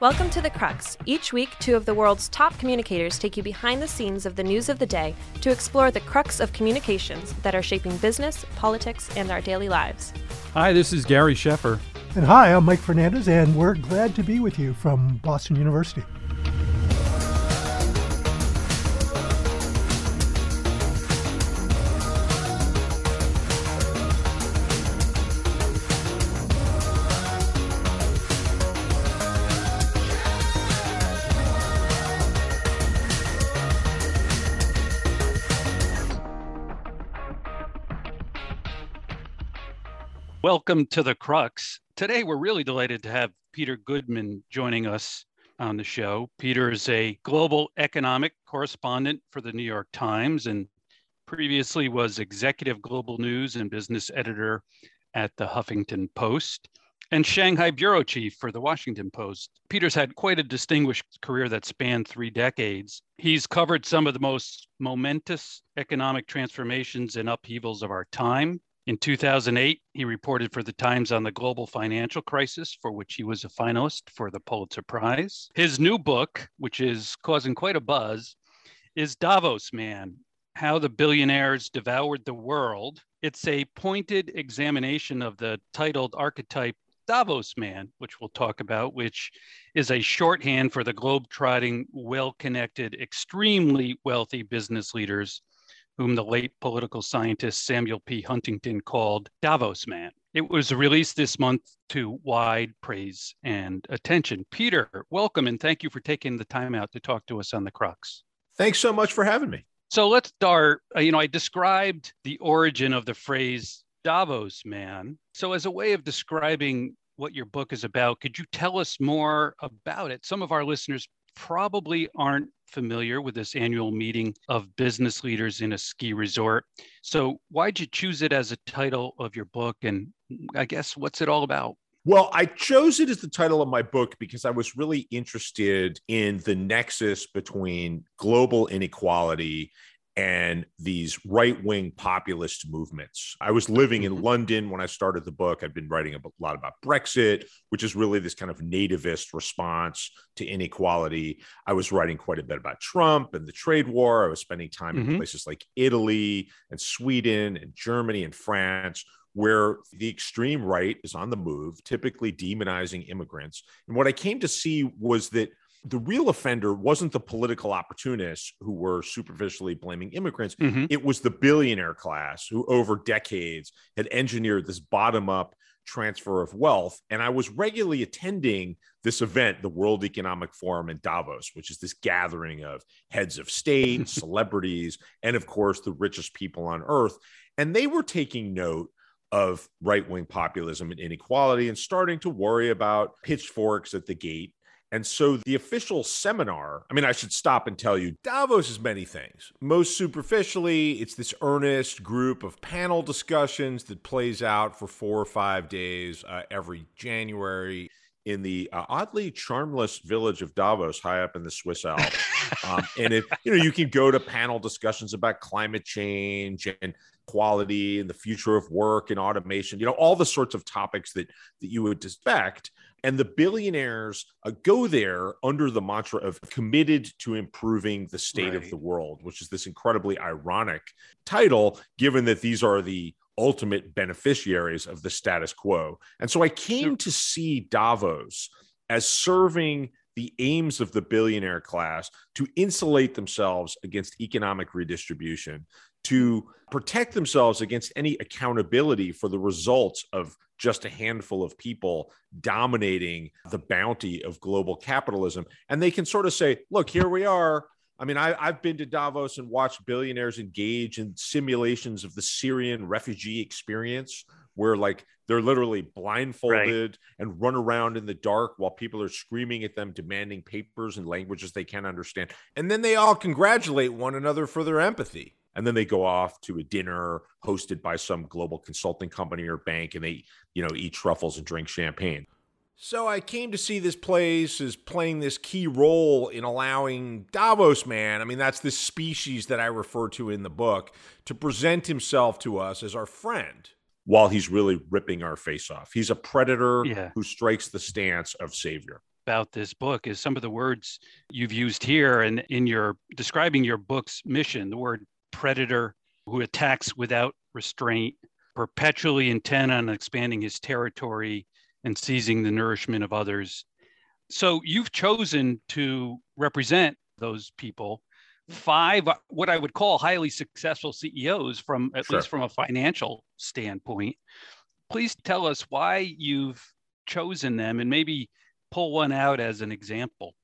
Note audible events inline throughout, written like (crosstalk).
Welcome to The Crux. Each week, two of the world's top communicators take you behind the scenes of the news of the day to explore the crux of communications that are shaping business, politics, and our daily lives. Hi, this is Gary Sheffer. And hi, I'm Mike Fernandez, and we're glad to be with you from Boston University. Welcome to the Crux. Today, we're really delighted to have Peter Goodman joining us on the show. Peter is a global economic correspondent for the New York Times and previously was executive global news and business editor at the Huffington Post and Shanghai bureau chief for the Washington Post. Peter's had quite a distinguished career that spanned three decades. He's covered some of the most momentous economic transformations and upheavals of our time, in 2008, he reported for the Times on the global financial crisis, for which he was a finalist for the Pulitzer Prize. His new book, which is causing quite a buzz, is Davos Man How the Billionaires Devoured the World. It's a pointed examination of the titled archetype Davos Man, which we'll talk about, which is a shorthand for the globe-trotting, well-connected, extremely wealthy business leaders whom the late political scientist Samuel P. Huntington called Davos Man. It was released this month to wide praise and attention. Peter, welcome and thank you for taking the time out to talk to us on the crux. Thanks so much for having me. So let's start. Uh, you know, I described the origin of the phrase Davos man. So, as a way of describing what your book is about, could you tell us more about it? Some of our listeners probably aren't familiar with this annual meeting of business leaders in a ski resort. So, why'd you choose it as a title of your book? And I guess what's it all about? Well, I chose it as the title of my book because I was really interested in the nexus between global inequality and these right wing populist movements. I was living in mm-hmm. London when I started the book. I've been writing a lot about Brexit, which is really this kind of nativist response to inequality. I was writing quite a bit about Trump and the trade war. I was spending time mm-hmm. in places like Italy and Sweden and Germany and France. Where the extreme right is on the move, typically demonizing immigrants. And what I came to see was that the real offender wasn't the political opportunists who were superficially blaming immigrants. Mm-hmm. It was the billionaire class who, over decades, had engineered this bottom up transfer of wealth. And I was regularly attending this event, the World Economic Forum in Davos, which is this gathering of heads of state, (laughs) celebrities, and of course, the richest people on earth. And they were taking note of right wing populism and inequality and starting to worry about pitchforks at the gate and so the official seminar, I mean, I should stop and tell you Davos is many things. Most superficially, it's this earnest group of panel discussions that plays out for four or five days uh, every January in the uh, oddly charmless village of Davos, high up in the Swiss Alps. (laughs) um, and if you know, you can go to panel discussions about climate change and quality and the future of work and automation. You know, all the sorts of topics that that you would expect. And the billionaires uh, go there under the mantra of committed to improving the state right. of the world, which is this incredibly ironic title, given that these are the ultimate beneficiaries of the status quo. And so I came to see Davos as serving the aims of the billionaire class to insulate themselves against economic redistribution, to protect themselves against any accountability for the results of just a handful of people dominating the bounty of global capitalism. And they can sort of say, look, here we are. I mean, I, have been to Davos and watched billionaires engage in simulations of the Syrian refugee experience, where like they're literally blindfolded right. and run around in the dark while people are screaming at them, demanding papers and languages they can't understand. And then they all congratulate one another for their empathy and then they go off to a dinner hosted by some global consulting company or bank and they you know eat truffles and drink champagne. So i came to see this place as playing this key role in allowing davos man i mean that's the species that i refer to in the book to present himself to us as our friend. While he's really ripping our face off. He's a predator yeah. who strikes the stance of savior. About this book is some of the words you've used here and in your describing your book's mission, the word predator who attacks without restraint, perpetually intent on expanding his territory and seizing the nourishment of others. So you've chosen to represent those people five what I would call highly successful CEOs from at sure. least from a financial standpoint. Please tell us why you've chosen them and maybe pull one out as an example.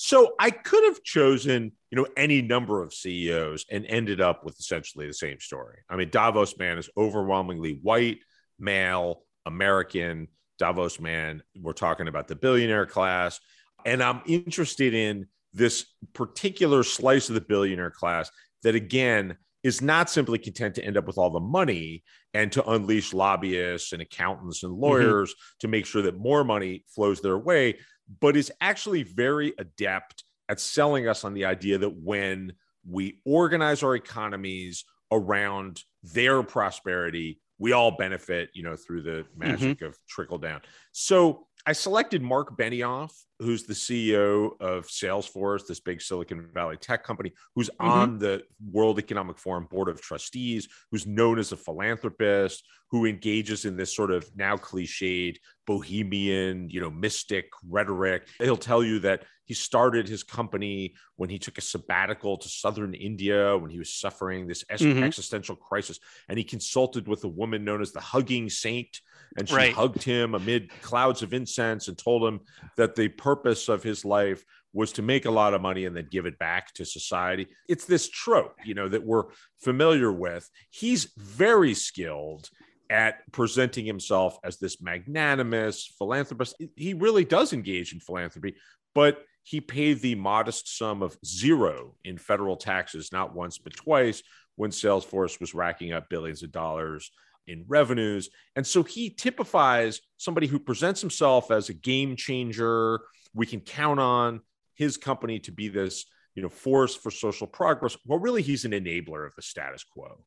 So I could have chosen, you know, any number of CEOs and ended up with essentially the same story. I mean, Davos man is overwhelmingly white, male, American. Davos man, we're talking about the billionaire class. And I'm interested in this particular slice of the billionaire class that, again, is not simply content to end up with all the money and to unleash lobbyists and accountants and mm-hmm. lawyers mm-hmm. to make sure that more money flows their way, but is actually very adept at selling us on the idea that when we organize our economies around their prosperity, we all benefit, you know, through the magic mm-hmm. of trickle down. So I selected Mark Benioff, who's the CEO of Salesforce, this big Silicon Valley tech company, who's mm-hmm. on the World Economic Forum board of trustees, who's known as a philanthropist, who engages in this sort of now cliched bohemian, you know, mystic rhetoric. He'll tell you that he started his company when he took a sabbatical to southern India when he was suffering this mm-hmm. existential crisis. And he consulted with a woman known as the Hugging Saint. And she right. hugged him amid clouds of incense and told him that the purpose of his life was to make a lot of money and then give it back to society. It's this trope, you know, that we're familiar with. He's very skilled at presenting himself as this magnanimous philanthropist. He really does engage in philanthropy, but he paid the modest sum of zero in federal taxes, not once, but twice, when Salesforce was racking up billions of dollars in revenues. And so he typifies somebody who presents himself as a game changer. We can count on his company to be this, you know, force for social progress. Well, really, he's an enabler of the status quo.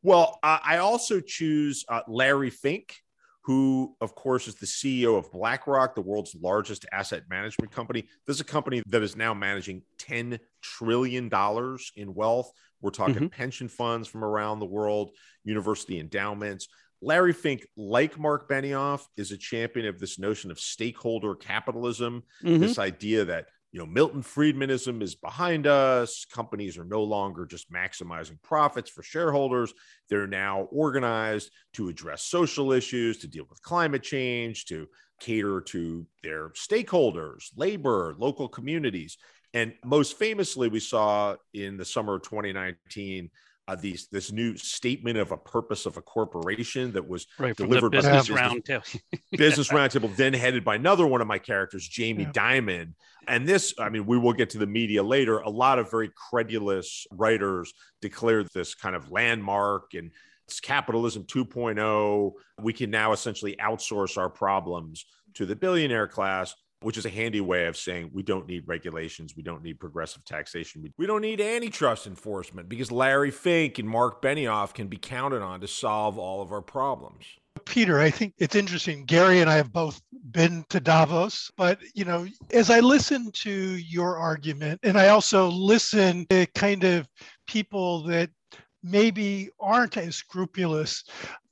Well, uh, I also choose uh, Larry Fink, who, of course, is the CEO of BlackRock, the world's largest asset management company. This is a company that is now managing $10 trillion in wealth. We're talking mm-hmm. pension funds from around the world, university endowments. Larry Fink, like Mark Benioff, is a champion of this notion of stakeholder capitalism, mm-hmm. this idea that you know, Milton Friedmanism is behind us. Companies are no longer just maximizing profits for shareholders. They're now organized to address social issues, to deal with climate change, to cater to their stakeholders, labor, local communities. And most famously, we saw in the summer of 2019 uh, these this new statement of a purpose of a corporation that was right, delivered by business roundtable. business roundtable, (laughs) then headed by another one of my characters, Jamie yeah. Dimon. And this, I mean, we will get to the media later. A lot of very credulous writers declared this kind of landmark and it's capitalism 2.0. We can now essentially outsource our problems to the billionaire class which is a handy way of saying we don't need regulations, we don't need progressive taxation, we don't need antitrust enforcement because Larry Fink and Mark Benioff can be counted on to solve all of our problems. Peter, I think it's interesting. Gary and I have both been to Davos, but you know, as I listen to your argument, and I also listen to kind of people that maybe aren't as scrupulous,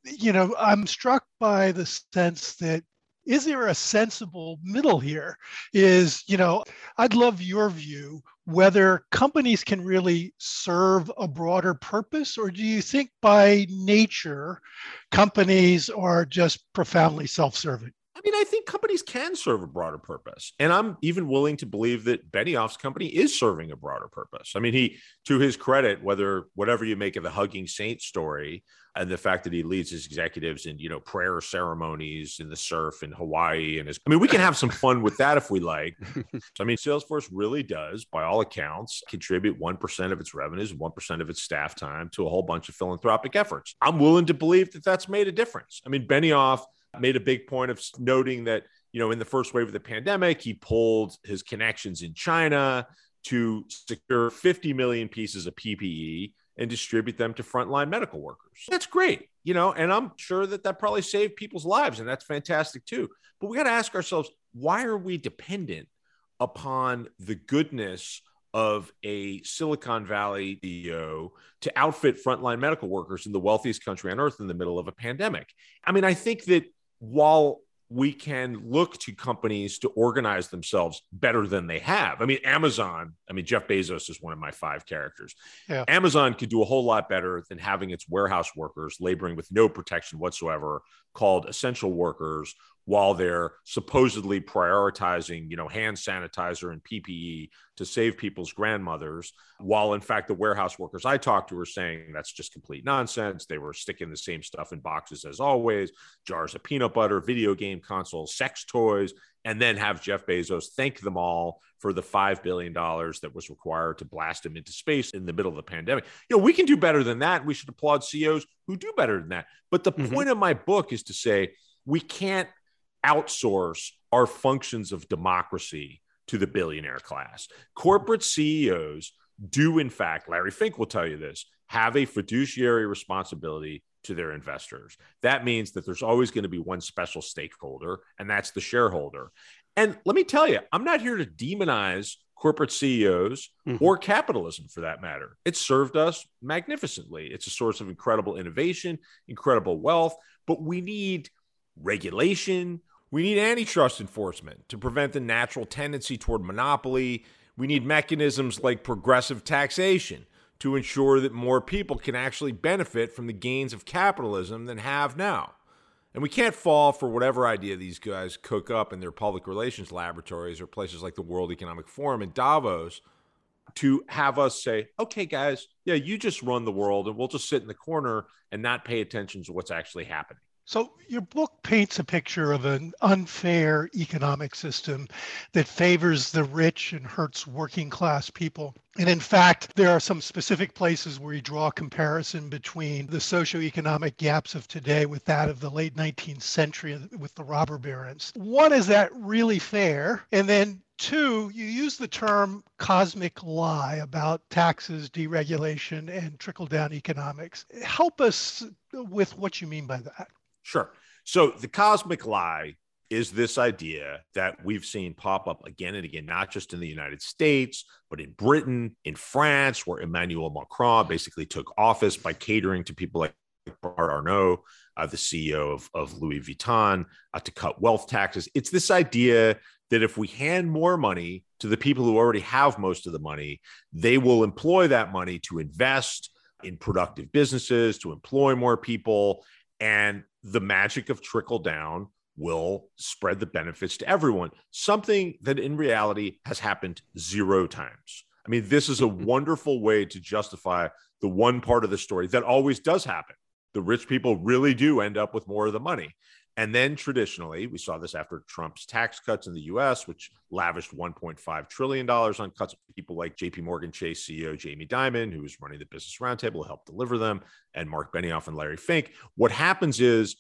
you know, I'm struck by the sense that is there a sensible middle here? Is you know i'd love your view whether companies can really serve a broader purpose or do you think by nature companies are just profoundly self-serving mean, I think companies can serve a broader purpose. And I'm even willing to believe that Benioff's company is serving a broader purpose. I mean, he, to his credit, whether whatever you make of the Hugging Saint story, and the fact that he leads his executives in you know prayer ceremonies in the surf in Hawaii and his I mean we can have some fun with that if we like. (laughs) I mean Salesforce really does by all accounts contribute 1% of its revenues 1% of its staff time to a whole bunch of philanthropic efforts. I'm willing to believe that that's made a difference. I mean Benioff made a big point of noting that you know in the first wave of the pandemic he pulled his connections in China to secure 50 million pieces of PPE and distribute them to frontline medical workers. That's great, you know, and I'm sure that that probably saved people's lives, and that's fantastic too. But we got to ask ourselves, why are we dependent upon the goodness of a Silicon Valley CEO to outfit frontline medical workers in the wealthiest country on earth in the middle of a pandemic. I mean, I think that while we can look to companies to organize themselves better than they have. I mean, Amazon, I mean, Jeff Bezos is one of my five characters. Yeah. Amazon could do a whole lot better than having its warehouse workers laboring with no protection whatsoever, called essential workers, while they're supposedly prioritizing, you know, hand sanitizer and PPE to save people's grandmothers, while in fact the warehouse workers I talked to were saying that's just complete nonsense. They were sticking the same stuff in boxes as always, jars of peanut butter, video game consoles, sex toys, and then have Jeff Bezos thank them all for the $5 billion that was required to blast him into space in the middle of the pandemic. You know, we can do better than that. We should applaud CEOs who do better than that. But the mm-hmm. point of my book is to say we can't outsource our functions of democracy to the billionaire class. Corporate CEOs do, in fact, Larry Fink will tell you this, have a fiduciary responsibility to their investors. That means that there's always going to be one special stakeholder, and that's the shareholder. And let me tell you, I'm not here to demonize corporate CEOs mm-hmm. or capitalism for that matter. It served us magnificently. It's a source of incredible innovation, incredible wealth, but we need regulation, we need antitrust enforcement to prevent the natural tendency toward monopoly. We need mechanisms like progressive taxation to ensure that more people can actually benefit from the gains of capitalism than have now. And we can't fall for whatever idea these guys cook up in their public relations laboratories or places like the World Economic Forum in Davos to have us say, okay, guys, yeah, you just run the world and we'll just sit in the corner and not pay attention to what's actually happening. So, your book paints a picture of an unfair economic system that favors the rich and hurts working class people. And in fact, there are some specific places where you draw a comparison between the socioeconomic gaps of today with that of the late 19th century with the robber barons. One, is that really fair? And then Two, you use the term cosmic lie about taxes, deregulation, and trickle down economics. Help us with what you mean by that. Sure. So the cosmic lie is this idea that we've seen pop up again and again, not just in the United States, but in Britain, in France, where Emmanuel Macron basically took office by catering to people like Bernard Arnault, uh, the CEO of, of Louis Vuitton, uh, to cut wealth taxes. It's this idea that if we hand more money to the people who already have most of the money, they will employ that money to invest in productive businesses, to employ more people. And the magic of trickle down will spread the benefits to everyone. Something that in reality has happened zero times. I mean, this is a (laughs) wonderful way to justify the one part of the story that always does happen. The rich people really do end up with more of the money. And then traditionally, we saw this after Trump's tax cuts in the US, which lavished $1.5 trillion on cuts. People like JP Morgan Chase CEO Jamie Dimon, who was running the Business Roundtable, helped deliver them, and Mark Benioff and Larry Fink. What happens is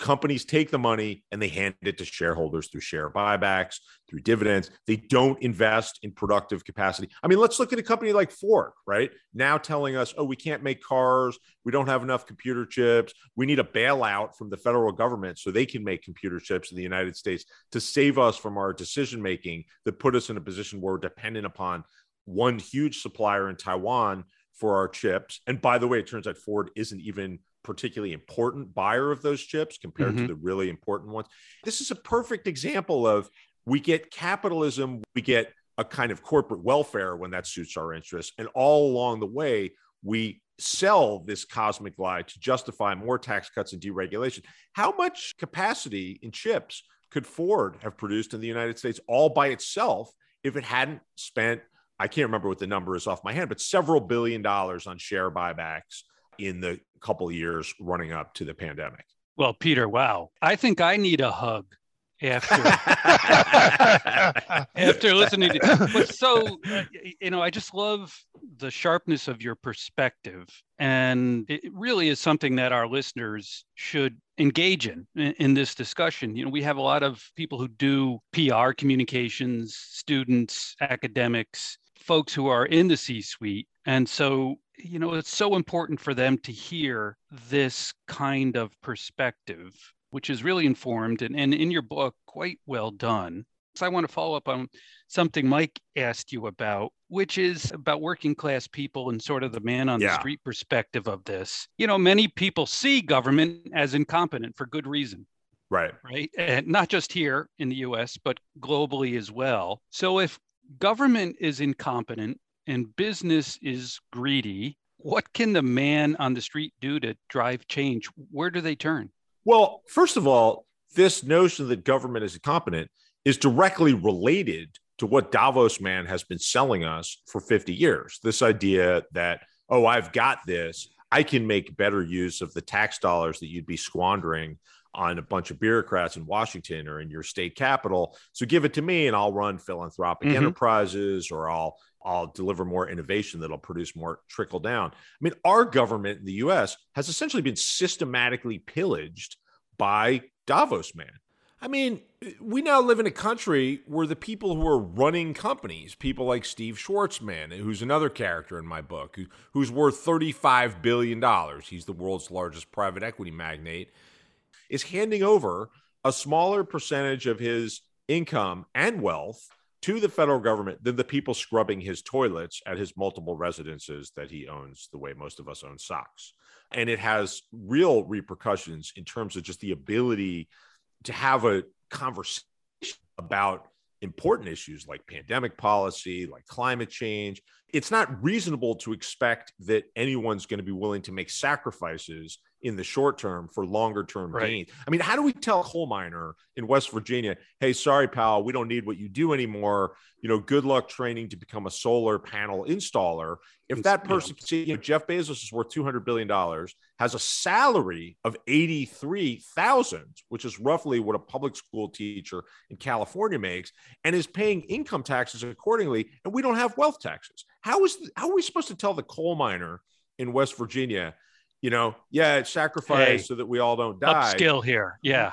companies take the money and they hand it to shareholders through share buybacks, through dividends. They don't invest in productive capacity. I mean, let's look at a company like Ford, right? Now telling us, oh, we can't make cars. We don't have enough computer chips. We need a bailout from the federal government so they can make computer chips in the United States to save us from our decision making that put us in a position where we're dependent upon one huge supplier in Taiwan for our chips. And by the way, it turns out Ford isn't even particularly important buyer of those chips compared mm-hmm. to the really important ones. This is a perfect example of we get capitalism, we get a kind of corporate welfare when that suits our interests. And all along the way, we sell this cosmic lie to justify more tax cuts and deregulation. How much capacity in chips could Ford have produced in the United States all by itself if it hadn't spent? I can't remember what the number is off my hand, but several billion dollars on share buybacks in the couple years running up to the pandemic. Well, Peter, wow. I think I need a hug after (laughs) after listening to but so uh, you know i just love the sharpness of your perspective and it really is something that our listeners should engage in, in in this discussion you know we have a lot of people who do pr communications students academics folks who are in the c suite and so you know, it's so important for them to hear this kind of perspective, which is really informed and, and in your book, quite well done. So I want to follow up on something Mike asked you about, which is about working class people and sort of the man on yeah. the street perspective of this. You know, many people see government as incompetent for good reason. Right. Right. And not just here in the US, but globally as well. So if government is incompetent and business is greedy, what can the man on the street do to drive change? Where do they turn? Well, first of all, this notion that government is incompetent is directly related to what Davos man has been selling us for 50 years. This idea that, oh, I've got this, I can make better use of the tax dollars that you'd be squandering on a bunch of bureaucrats in Washington or in your state capital. So give it to me and I'll run philanthropic mm-hmm. enterprises or I'll I'll deliver more innovation that'll produce more trickle down. I mean, our government in the US has essentially been systematically pillaged by Davos man. I mean, we now live in a country where the people who are running companies, people like Steve Schwarzman, who's another character in my book, who's worth $35 billion, he's the world's largest private equity magnate, is handing over a smaller percentage of his income and wealth to the federal government than the people scrubbing his toilets at his multiple residences that he owns, the way most of us own socks. And it has real repercussions in terms of just the ability to have a conversation about important issues like pandemic policy, like climate change. It's not reasonable to expect that anyone's going to be willing to make sacrifices in the short term for longer term right. gains. I mean, how do we tell a coal miner in West Virginia, hey, sorry, pal, we don't need what you do anymore. You know, good luck training to become a solar panel installer. If that person, yeah. see, you know, Jeff Bezos is worth $200 billion, has a salary of 83,000, which is roughly what a public school teacher in California makes, and is paying income taxes accordingly. And we don't have wealth taxes. How is, how are we supposed to tell the coal miner in West Virginia, you know, yeah, it's sacrifice hey, so that we all don't die. Upskill here. Yeah.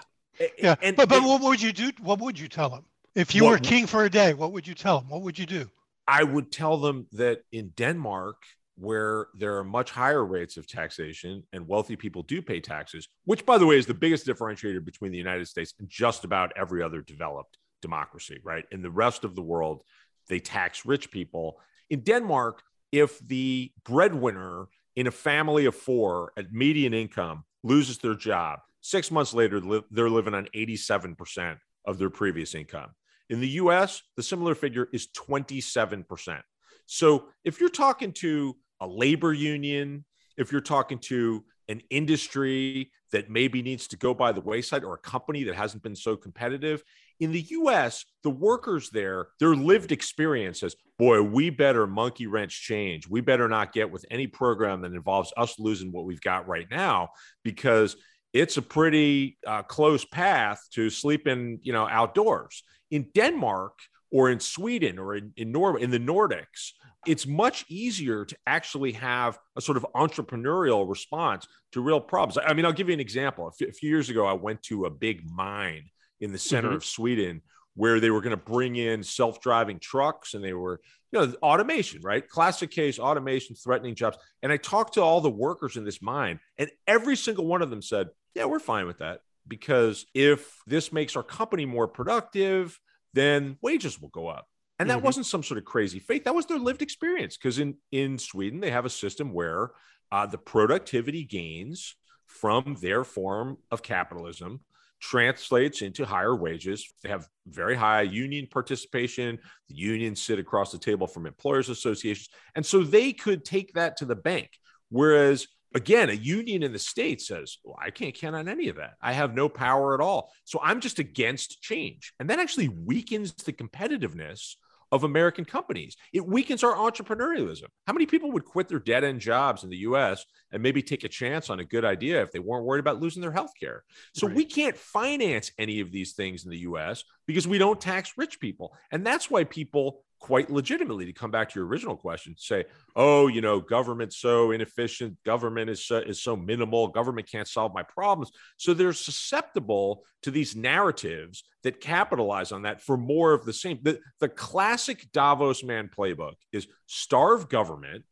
Yeah. And, but but and, what would you do? What would you tell them? If you what, were king for a day, what would you tell them? What would you do? I would tell them that in Denmark, where there are much higher rates of taxation and wealthy people do pay taxes, which, by the way, is the biggest differentiator between the United States and just about every other developed democracy, right? In the rest of the world, they tax rich people. In Denmark, if the breadwinner in a family of four at median income loses their job, six months later, they're living on 87% of their previous income. In the US, the similar figure is 27%. So if you're talking to a labor union, if you're talking to an industry that maybe needs to go by the wayside or a company that hasn't been so competitive, in the US, the workers there, their lived experience says, boy, we better monkey wrench change. We better not get with any program that involves us losing what we've got right now because it's a pretty uh, close path to sleeping, you know, outdoors. In Denmark or in Sweden or in, in Norway, in the Nordics, it's much easier to actually have a sort of entrepreneurial response to real problems. I mean, I'll give you an example. A few years ago, I went to a big mine in the center mm-hmm. of Sweden where they were going to bring in self-driving trucks and they were you know automation right classic case automation threatening jobs and i talked to all the workers in this mine and every single one of them said yeah we're fine with that because if this makes our company more productive then wages will go up and that mm-hmm. wasn't some sort of crazy faith that was their lived experience because in in sweden they have a system where uh, the productivity gains from their form of capitalism translates into higher wages. They have very high union participation. The unions sit across the table from employers associations. And so they could take that to the bank. Whereas, again, a union in the state says, well, I can't count on any of that. I have no power at all. So I'm just against change. And that actually weakens the competitiveness of American companies. It weakens our entrepreneurialism. How many people would quit their dead end jobs in the US and maybe take a chance on a good idea if they weren't worried about losing their health care? So right. we can't finance any of these things in the US because we don't tax rich people. And that's why people quite legitimately to come back to your original question say oh you know government's so inefficient government is so, is so minimal government can't solve my problems. So they're susceptible to these narratives that capitalize on that for more of the same. The, the classic davos man playbook is starve government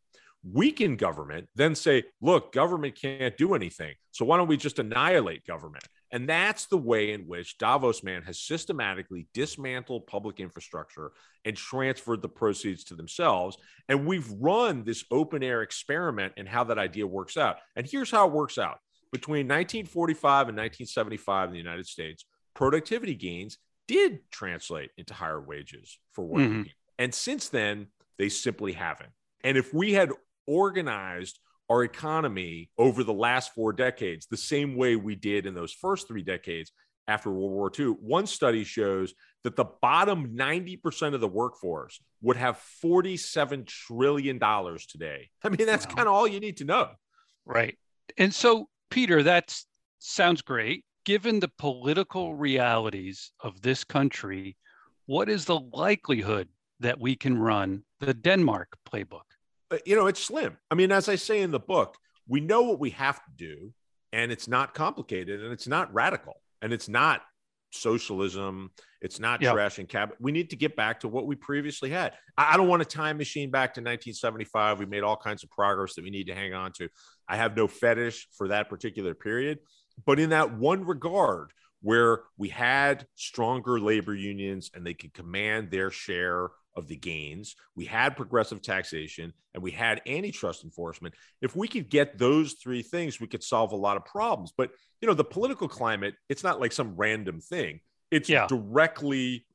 weaken government then say look government can't do anything so why don't we just annihilate government And that's the way in which Davos Man has systematically dismantled public infrastructure and transferred the proceeds to themselves. And we've run this open air experiment and how that idea works out. And here's how it works out between 1945 and 1975 in the United States, productivity gains did translate into higher wages for working mm-hmm. people. And since then, they simply haven't. And if we had organized our economy over the last four decades the same way we did in those first three decades after World War II. One study shows that the bottom 90% of the workforce would have $47 trillion today. I mean, that's wow. kind of all you need to know. Right. And so, Peter, that sounds great. Given the political realities of this country, what is the likelihood that we can run the Denmark playbook? Uh, you know, it's slim. I mean, as I say in the book, we know what we have to do, and it's not complicated and it's not radical and it's not socialism. It's not yep. trash and cabinet. We need to get back to what we previously had. I don't want a time machine back to 1975. We made all kinds of progress that we need to hang on to. I have no fetish for that particular period. But in that one regard, where we had stronger labor unions and they could command their share of the gains. We had progressive taxation and we had antitrust enforcement. If we could get those three things, we could solve a lot of problems. But, you know, the political climate, it's not like some random thing, it's yeah. directly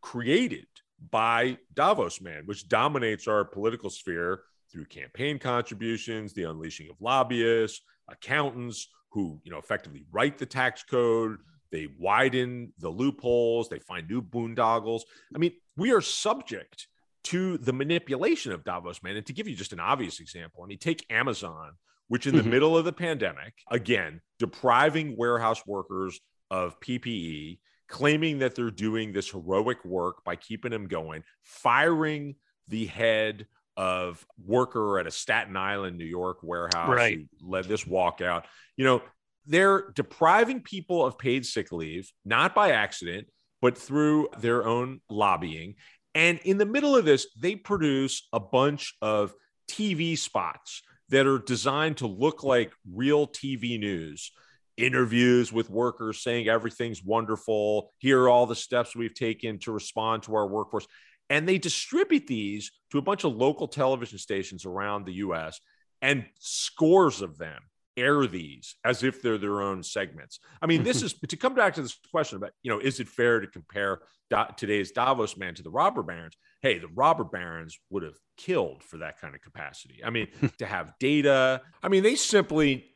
created by Davos Man, which dominates our political sphere through campaign contributions, the unleashing of lobbyists, accountants who, you know, effectively write the tax code, they widen the loopholes, they find new boondoggles. I mean, we are subject to the manipulation of Davos man. And to give you just an obvious example, I mean, take Amazon, which in the mm-hmm. middle of the pandemic, again, depriving warehouse workers of PPE, claiming that they're doing this heroic work by keeping them going, firing the head of worker at a Staten Island, New York warehouse right. who led this walkout. You know, they're depriving people of paid sick leave, not by accident, but through their own lobbying. And in the middle of this, they produce a bunch of TV spots that are designed to look like real TV news. Interviews with workers saying everything's wonderful. Here are all the steps we've taken to respond to our workforce. And they distribute these to a bunch of local television stations around the US, and scores of them air these as if they're their own segments. I mean, this is (laughs) to come back to this question about, you know, is it fair to compare da- today's Davos man to the robber barons? Hey, the robber barons would have killed for that kind of capacity. I mean, (laughs) to have data, I mean, they simply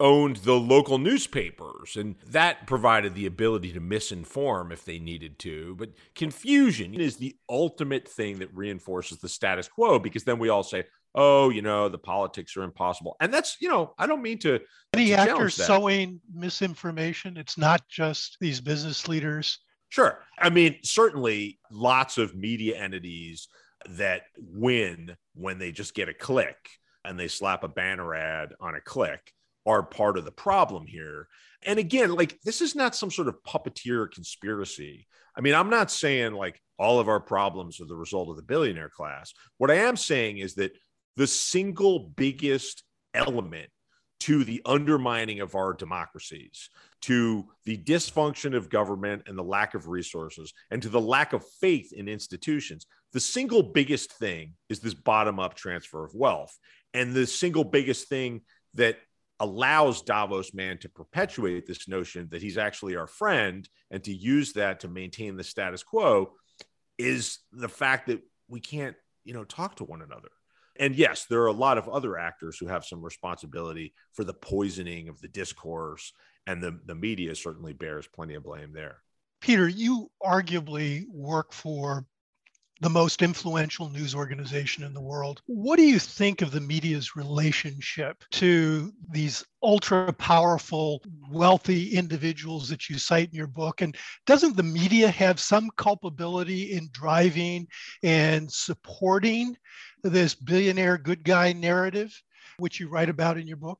owned the local newspapers and that provided the ability to misinform if they needed to but confusion is the ultimate thing that reinforces the status quo because then we all say oh, you know, the politics are impossible. And that's, you know, I don't mean to. Any to actors sowing misinformation? It's not just these business leaders. Sure. I mean, certainly lots of media entities that win when they just get a click and they slap a banner ad on a click are part of the problem here. And again, like this is not some sort of puppeteer conspiracy. I mean, I'm not saying like all of our problems are the result of the billionaire class. What I am saying is that the single biggest element to the undermining of our democracies, to the dysfunction of government and the lack of resources, and to the lack of faith in institutions. The single biggest thing is this bottom up transfer of wealth. And the single biggest thing that allows Davos man to perpetuate this notion that he's actually our friend and to use that to maintain the status quo is the fact that we can't, you know, talk to one another. And yes, there are a lot of other actors who have some responsibility for the poisoning of the discourse, and the, the media certainly bears plenty of blame there. Peter, you arguably work for the most influential news organization in the world. What do you think of the media's relationship to these ultra powerful, wealthy individuals that you cite in your book? And doesn't the media have some culpability in driving and supporting this billionaire good guy narrative, which you write about in your book?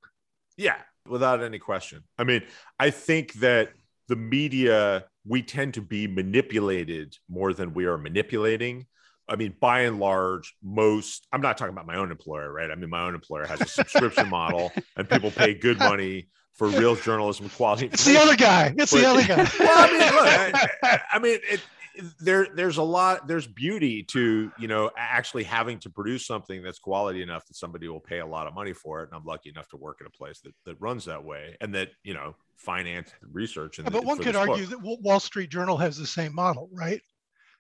Yeah, without any question. I mean, I think that the media, we tend to be manipulated more than we are manipulating. I mean, by and large, most, I'm not talking about my own employer, right? I mean, my own employer has a subscription (laughs) model and people pay good money for real journalism quality. It's the other guy. It's but, the other (laughs) guy. well, I mean, look, I, I mean, it, there there's a lot there's beauty to you know actually having to produce something that's quality enough that somebody will pay a lot of money for it and i'm lucky enough to work at a place that, that runs that way and that you know finance research and yeah, but one could argue that wall street journal has the same model right?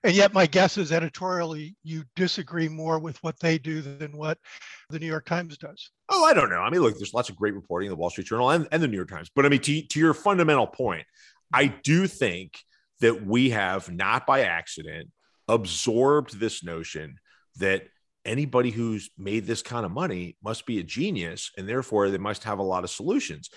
And yet my guess is editorially you disagree more with what they do than what the new york times does. Oh i don't know. I mean look there's lots of great reporting in the wall street journal and, and the new york times. But i mean to, to your fundamental point i do think that we have not by accident absorbed this notion that anybody who's made this kind of money must be a genius and therefore they must have a lot of solutions.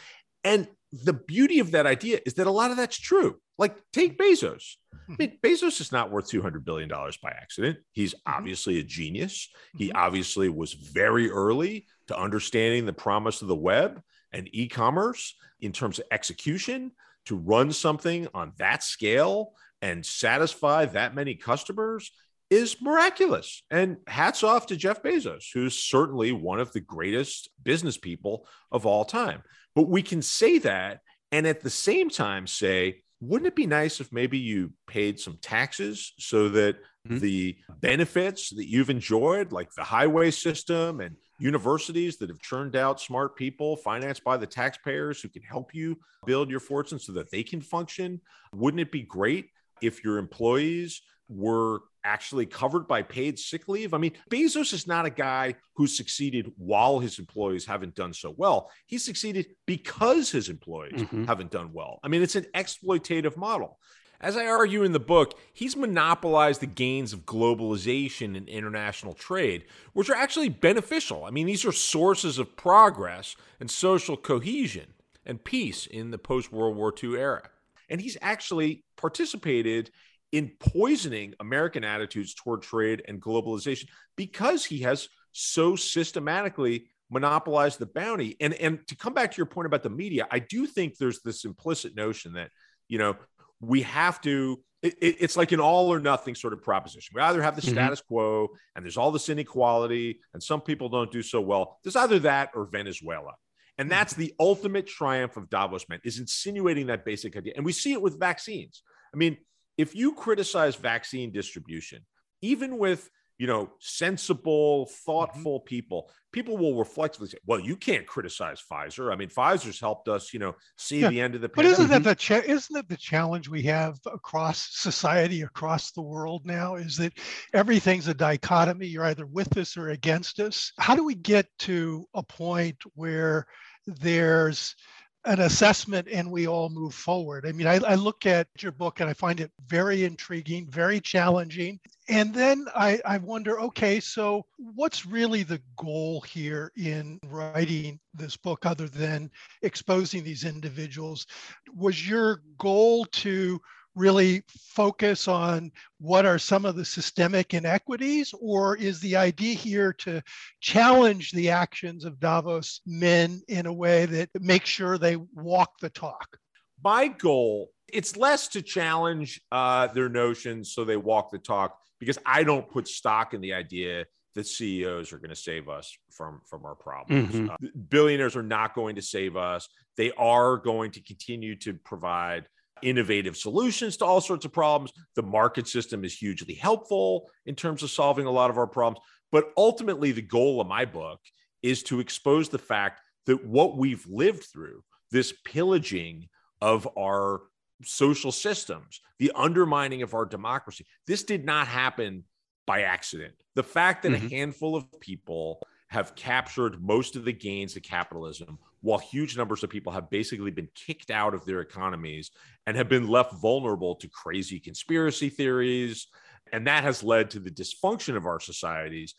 And the beauty of that idea is that a lot of that's true. Like take hmm. Bezos. Hmm. I mean, Bezos is not worth $200 billion by accident. He's mm-hmm. obviously a genius. He hmm. obviously was very early to understanding the promise of the web and e commerce in terms of execution to run something on that scale and satisfy that many customers is miraculous. And hats off to Jeff Bezos, who's certainly one of the greatest business people of all time. But we can say that and at the same time say, wouldn't it be nice if maybe you paid some taxes so that mm-hmm. the benefits that you've enjoyed, like the highway system and universities that have churned out smart people financed by the taxpayers who can help you build your fortune so that they can function. Wouldn't it be great if your employees were actually covered by paid sick leave? I mean, Bezos is not a guy who succeeded while his employees haven't done so well. He succeeded because his employees mm-hmm. haven't done well. I mean, it's an exploitative model. As I argue in the book, he's monopolized the gains of globalization and international trade, which are actually beneficial. I mean, these are sources of progress and social cohesion and peace in the post World War II era. And he's actually participated in poisoning American attitudes toward trade and globalization because he has so systematically monopolized the bounty. And and to come back to your point about the media, I do think there's this implicit notion that, you know, we have to it, it's like an all or nothing sort of proposition. We either have the mm-hmm. status quo and there's all this inequality and some people don't do so well. There's either that or Venezuela. And that's the ultimate triumph of Davos men is insinuating that basic idea. And we see it with vaccines. I mean, if you criticize vaccine distribution, even with you know, sensible, thoughtful mm-hmm. people, people will reflexively say, "Well, you can't criticize Pfizer. I mean, Pfizer's helped us, you know, see yeah. the end of the." Pandemic. But isn't that the cha- isn't that the challenge we have across society, across the world now? Is that everything's a dichotomy? You're either with us or against us. How do we get to a point where there's an assessment and we all move forward. I mean, I, I, look at your book and I find it very intriguing, very challenging. And then I, I wonder okay, so what's really the goal here in writing this book other than exposing these individuals? Was your goal to really focus on what are some of the systemic inequities, or is the idea here to challenge the actions of Davos men in a way that makes sure they walk the talk? My goal, it's less to challenge uh, their notions so they walk the talk, because I don't put stock in the idea that CEOs are going to save us from from our problems. Mm-hmm. Uh, billionaires are not going to save us. They are going to continue to provide innovative solutions to all sorts of problems. The market system is hugely helpful in terms of solving a lot of our problems. But ultimately, the goal of my book is to expose the fact that what we've lived through, this pillaging of our social systems, the undermining of our democracy, this did not happen by accident. The fact that mm-hmm. a handful of people have captured most of the gains of capitalism while huge numbers of people have basically been kicked out of their economies and have been left vulnerable to crazy conspiracy theories. And that has led to the dysfunction of our societies.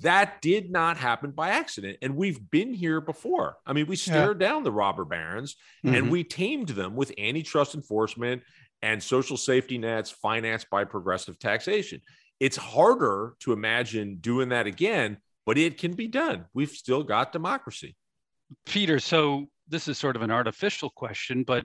That did not happen by accident. And we've been here before. I mean, we stared yeah. down the robber barons mm-hmm. and we tamed them with antitrust enforcement and social safety nets financed by progressive taxation. It's harder to imagine doing that again, but it can be done. We've still got democracy. Peter, so this is sort of an artificial question, but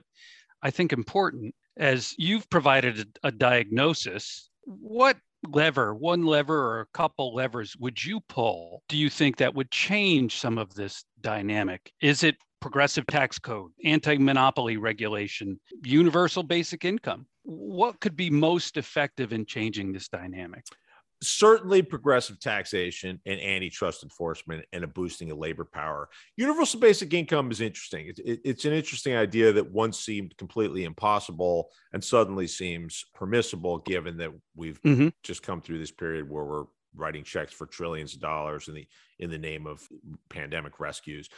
I think important. As you've provided a, a diagnosis, what lever, one lever or a couple levers would you pull? Do you think that would change some of this dynamic? Is it progressive tax code, anti monopoly regulation, universal basic income. What could be most effective in changing this dynamic? Certainly progressive taxation and antitrust enforcement and a boosting of labor power. Universal basic income is interesting. It, it, it's an interesting idea that once seemed completely impossible and suddenly seems permissible, given that we've mm-hmm. just come through this period where we're writing checks for trillions of dollars in the in the name of pandemic rescues.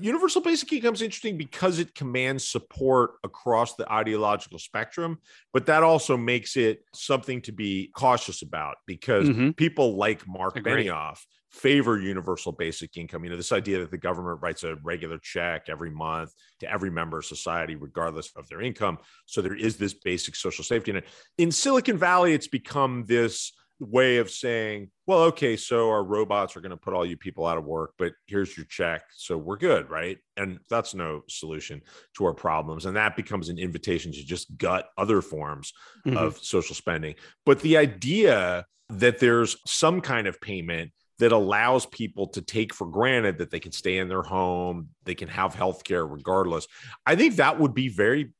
Universal basic income is interesting because it commands support across the ideological spectrum, but that also makes it something to be cautious about because mm-hmm. people like Marc Agreed. Benioff favor universal basic income. You know, this idea that the government writes a regular check every month to every member of society, regardless of their income. So there is this basic social safety net. In Silicon Valley, it's become this way of saying, well, okay, so our robots are going to put all you people out of work, but here's your check. So we're good, right? And that's no solution to our problems. And that becomes an invitation to just gut other forms mm-hmm. of social spending. But the idea that there's some kind of payment that allows people to take for granted that they can stay in their home, they can have health care regardless. I think that would be very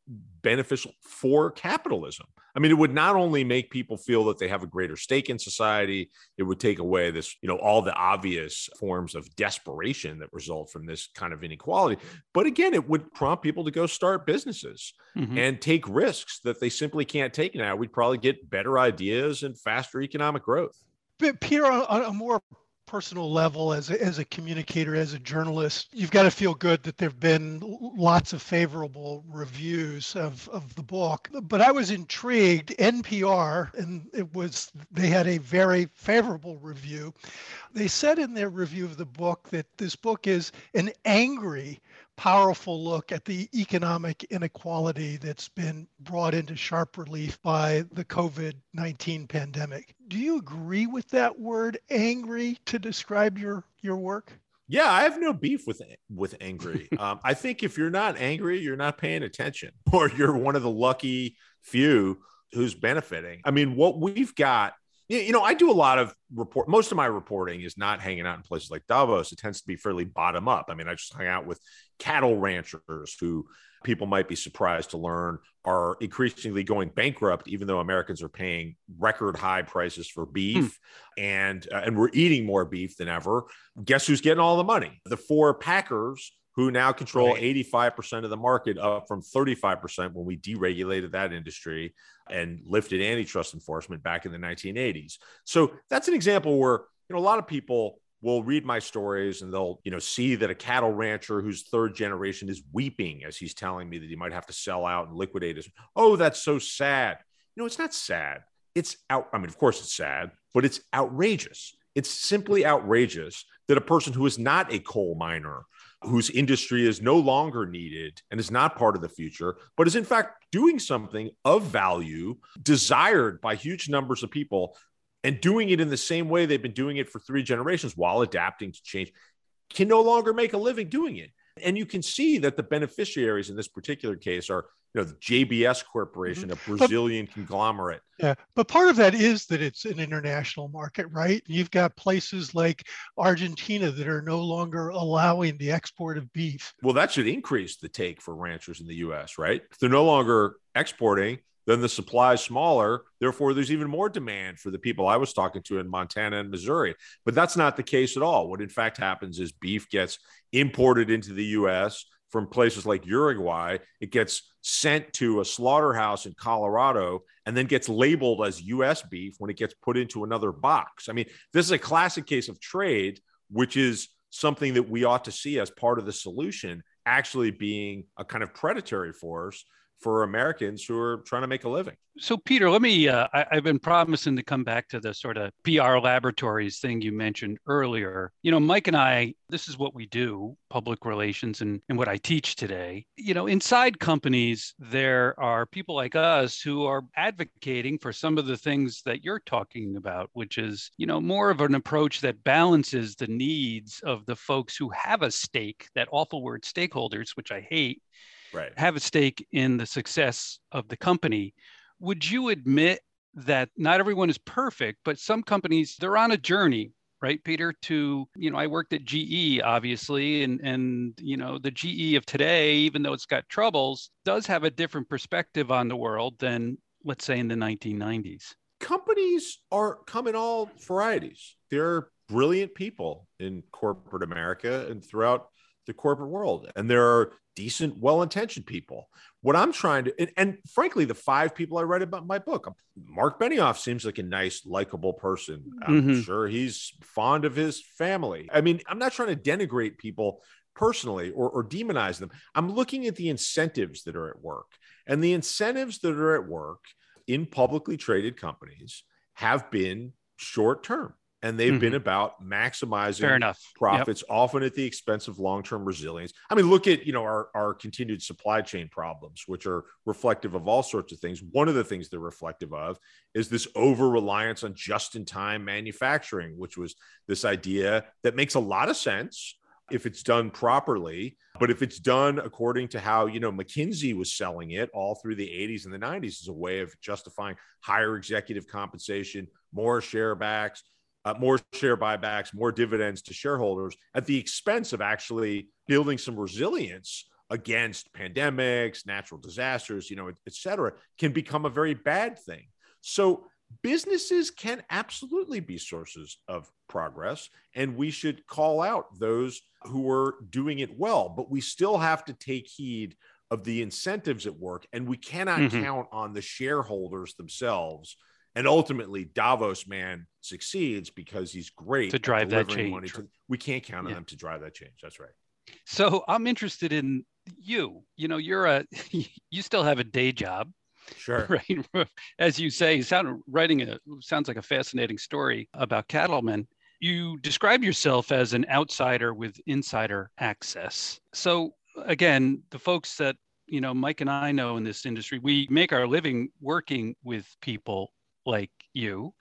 beneficial for capitalism. I mean, it would not only make people feel that they have a greater stake in society, it would take away this, you know, all the obvious forms of desperation that result from this kind of inequality. But again, it would prompt people to go start businesses mm-hmm. and take risks that they simply can't take now. We'd probably get better ideas and faster economic growth. But Peter, on a more personal level as a, as a communicator as a journalist you've got to feel good that there have been lots of favorable reviews of, of the book. But i was intrigued npr and it was they had a very favorable review. They said in their review of the book that this book is an angry powerful look at the economic inequality that's been brought into sharp relief by the COVID 19 pandemic. Do you agree with that word angry to describe your, your work? Yeah, I have no beef with with angry. (laughs) um, I think if you're not angry, you're not paying attention, (laughs) or you're one of the lucky few who's benefiting. I mean, what we've got you know, I do a lot of report. Most of my reporting is not hanging out in places like Davos. It tends to be fairly bottom up. I mean, I just hang out with cattle ranchers who people might be surprised to learn are increasingly going bankrupt, even though Americans are paying record high prices for beef, hmm. and uh, and we're eating more beef than ever. Guess who's getting all the money? The four packers who now control right. 85% of the market up from 35% when we deregulated that industry and lifted antitrust enforcement back in the 1980s. So that's an example where you know a lot of people will read my stories and they'll you know see that a cattle rancher whose third generation is weeping as he's telling me that he might have to sell out and liquidate his oh that's so sad you know it's not sad it's out i mean of course it's sad but it's outrageous it's simply outrageous that a person who is not a coal miner whose industry is no longer needed and is not part of the future, but is in fact doing something of value, desired by huge numbers of people, and doing it in the same way they've been doing it for three generations while adapting to change, can no longer make a living doing it. And you can see that the beneficiaries in this particular case are, you know, the JBS Corporation, a mm-hmm. Brazilian but, conglomerate. Yeah, but part of that is that it's an international market, right? You've got places like Argentina that are no longer allowing the export of beef. Well, that should increase the take for ranchers in the U.S., right? If they're no longer exporting, then the supply is smaller. Therefore, there's even more demand for the people I was talking to in Montana and Missouri. But that's not the case at all. What in fact happens is beef gets imported into the US from places like Uruguay. It gets sent to a slaughterhouse in Colorado and then gets labeled as US beef when it gets put into another box. I mean, this is a classic case of trade, which is something that we ought to see as part of the solution actually being a kind of predatory force for Americans who are trying to make a living. So, Peter, let me. Uh, I, have been promising to come back to the sort of PR laboratories thing you mentioned earlier. You know, Mike and I, this is what we do public relations and, and what I teach today. You know, inside companies, there are people like us who are advocating for some of the things that you're talking about, which is, you know, more of an approach that balances the needs of the folks who have a stake, that awful word stakeholders, which I hate right. have a stake in the success of the company. Would you admit that not everyone is perfect, but some companies, they're on a journey, right, Peter? To, you know, I worked at GE, obviously, and, and, you know, the GE of today, even though it's got troubles, does have a different perspective on the world than, let's say, in the 1990s. Companies are come in all varieties. There are brilliant people in corporate America and throughout the corporate world. And there are decent, well intentioned people. What I'm trying to, and, and, frankly, the five people I write about in my book, Marc Benioff seems like a nice, likable person. I'm mm-hmm. sure he's fond of his family. I mean, I'm not trying to denigrate people personally or, or demonize them. I'm looking at the incentives that are at work. And the incentives that are at work in publicly traded companies have been short term and they've mm-hmm. been about maximizing Fair enough. profits yep. often at the expense of long-term resilience i mean look at you know our, our continued supply chain problems which are reflective of all sorts of things one of the things they're reflective of is this over reliance on just-in-time manufacturing which was this idea that makes a lot of sense if it's done properly but if it's done according to how you know mckinsey was selling it all through the 80s and the 90s as a way of justifying higher executive compensation more share backs uh, more share buybacks, more dividends to shareholders at the expense of actually building some resilience against pandemics, natural disasters, you know, et, et cetera, can become a very bad thing. So businesses can absolutely be sources of progress, and we should call out those who are doing it well. But we still have to take heed of the incentives at work, and we cannot mm-hmm. count on the shareholders themselves and ultimately Davos man succeeds because he's great to drive that change. To, we can't count on yeah. them to drive that change. That's right. So I'm interested in you. You know, you're a (laughs) you still have a day job. Sure. (laughs) Right. As you say, sound writing a sounds like a fascinating story about cattlemen. You describe yourself as an outsider with insider access. So again, the folks that you know, Mike and I know in this industry, we make our living working with people like you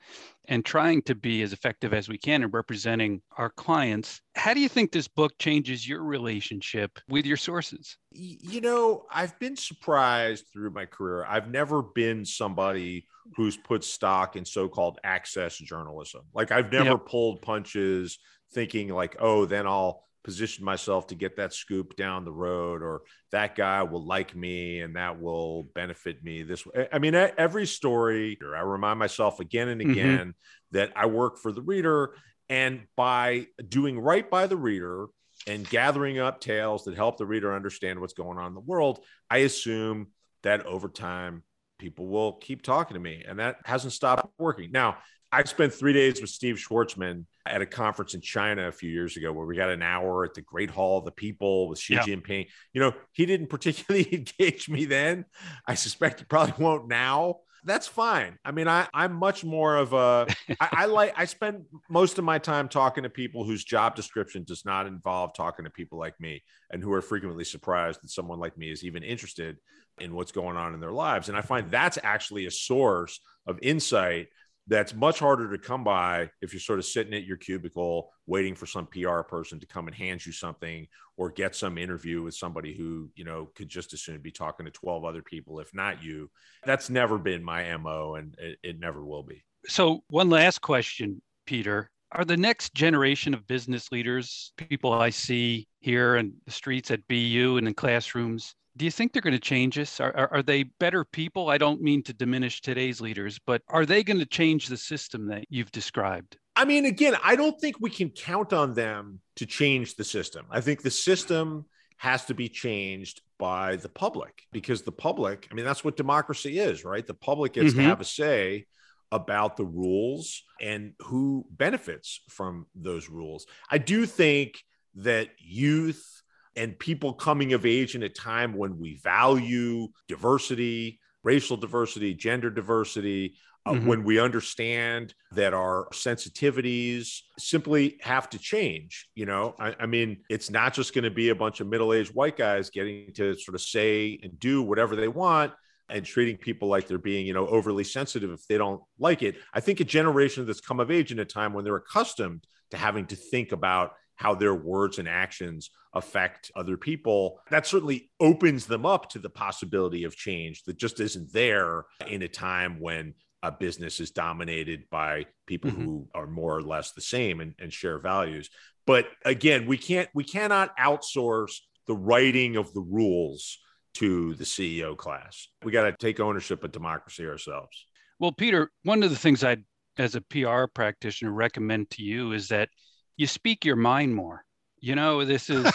and trying to be as effective as we can in representing our clients. How do you think this book changes your relationship with your sources? You know, I've been surprised through my career. I've never been somebody who's put stock in so called access journalism. Like, I've never yep. pulled punches thinking, like, oh, then I'll position myself to get that scoop down the road or that guy will like me and that will benefit me this way i mean every story i remind myself again and mm-hmm. again mm-hmm. that i work for the reader and by doing right by the reader and gathering up tales that help the reader understand what's going on in the world i assume that over time people will keep talking to me and that hasn't stopped working now I spent three days with Steve Schwarzman at a conference in China a few years ago where we got an hour at the Great Hall of the People with Xi yeah. Jinping. You know, he didn't particularly (laughs) engage me then. I suspect he probably won't now. That's fine. I mean, I, I'm much more of a. I, I like. I spend most of my time talking to people whose job description does not involve talking to people like me, and who are frequently surprised that someone like me is even interested in what's going on in their lives. And I find that's actually a source of insight that's much harder to come by if you're sort of sitting at your cubicle waiting for some PR person to come and hand you something or get some interview with somebody who, you know, could just as soon be talking to 12 other people, if not you. That's never been my MO and it, it never will be. So, one last question, Peter. Are the next generation of business leaders, people I see here in the streets at BU and in classrooms, do you think they're going to change this? Are, are, are, they better people? I don't mean to diminish today's leaders, but are they going to change the system that you've described? I mean, again, I don't think we can count on them to change the system. I think the system has to be changed by the public because the public, I mean, that's what democracy is, right? The public gets mm-hmm. to have a say about the rules and who benefits from those rules. I do think that youth and people coming of age in a time when we value diversity, racial diversity, gender diversity, uh, mm-hmm. when we understand that our sensitivities simply have to change. You know, I, I mean, it's not just going to be a bunch of middle aged white guys getting to sort of say and do whatever they want and treating people like they're being, you know, overly sensitive if they don't like it. I think a generation that's come of age in a time when they're accustomed to having to think about how their words and actions affect other people, that certainly opens them up to the possibility of change that just isn't there in a time when a business is dominated by people mm-hmm. who are more or less the same and, and share values. But again, we can't we cannot outsource the writing of the rules to the CEO class. We got to take ownership of democracy ourselves. Well, Peter, one of the things I, as a PR practitioner, recommend to you is that you speak your mind more. You know, this is (laughs)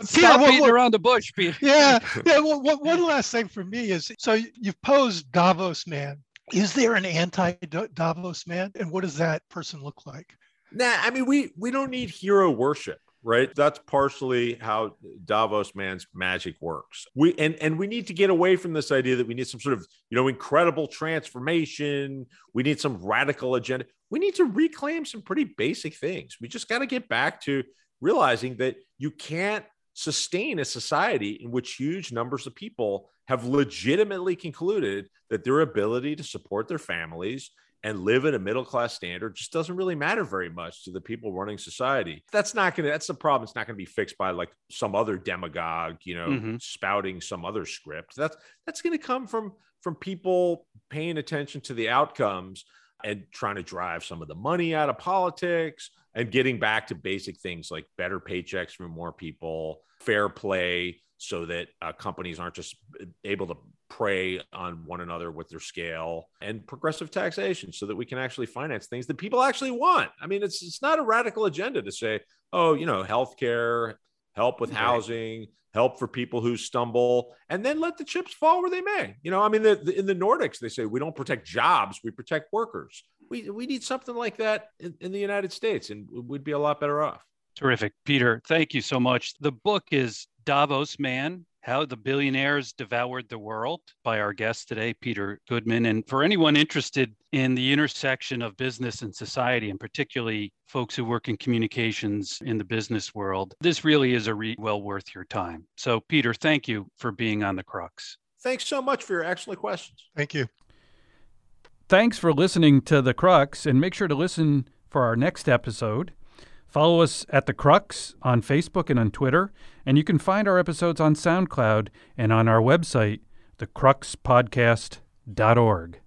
stop beating well, around the bush, Peter. (laughs) yeah, yeah. Well, one last thing for me is so you've posed Davos man. Is there an anti Davos man, and what does that person look like? Nah, I mean, we we don't need hero worship right that's partially how davos man's magic works we and and we need to get away from this idea that we need some sort of you know incredible transformation we need some radical agenda we need to reclaim some pretty basic things we just got to get back to realizing that you can't sustain a society in which huge numbers of people have legitimately concluded that their ability to support their families and live at a middle class standard just doesn't really matter very much to the people running society. That's not going to, that's the problem. It's not going to be fixed by like some other demagogue, you know, mm-hmm. spouting some other script. That's, that's going to come from, from people paying attention to the outcomes and trying to drive some of the money out of politics and getting back to basic things like better paychecks for more people, fair play, so that uh, companies aren't just able to prey on one another with their scale and progressive taxation so that we can actually finance things that people actually want. I mean, it's it's not a radical agenda to say, oh, you know, healthcare, help with housing, help for people who stumble, and then let the chips fall where they may. You know, I mean, the, the, in the Nordics, they say we don't protect jobs, we protect workers. We, we need something like that in, in the United States, and we'd be a lot better off. Terrific. Peter, thank you so much. The book is Davos Man how the Billionaires Devoured the World by our guest today, Peter Goodman. And for anyone interested in the intersection of business and society, and particularly folks who work in communications in the business world, this really is a read well worth your time. So, Peter, thank you for being on The Crux. Thanks so much for your excellent questions. Thank you. Thanks for listening to The Crux, and make sure to listen for our next episode. Follow us at The Crux on Facebook and on Twitter, and you can find our episodes on SoundCloud and on our website, thecruxpodcast.org.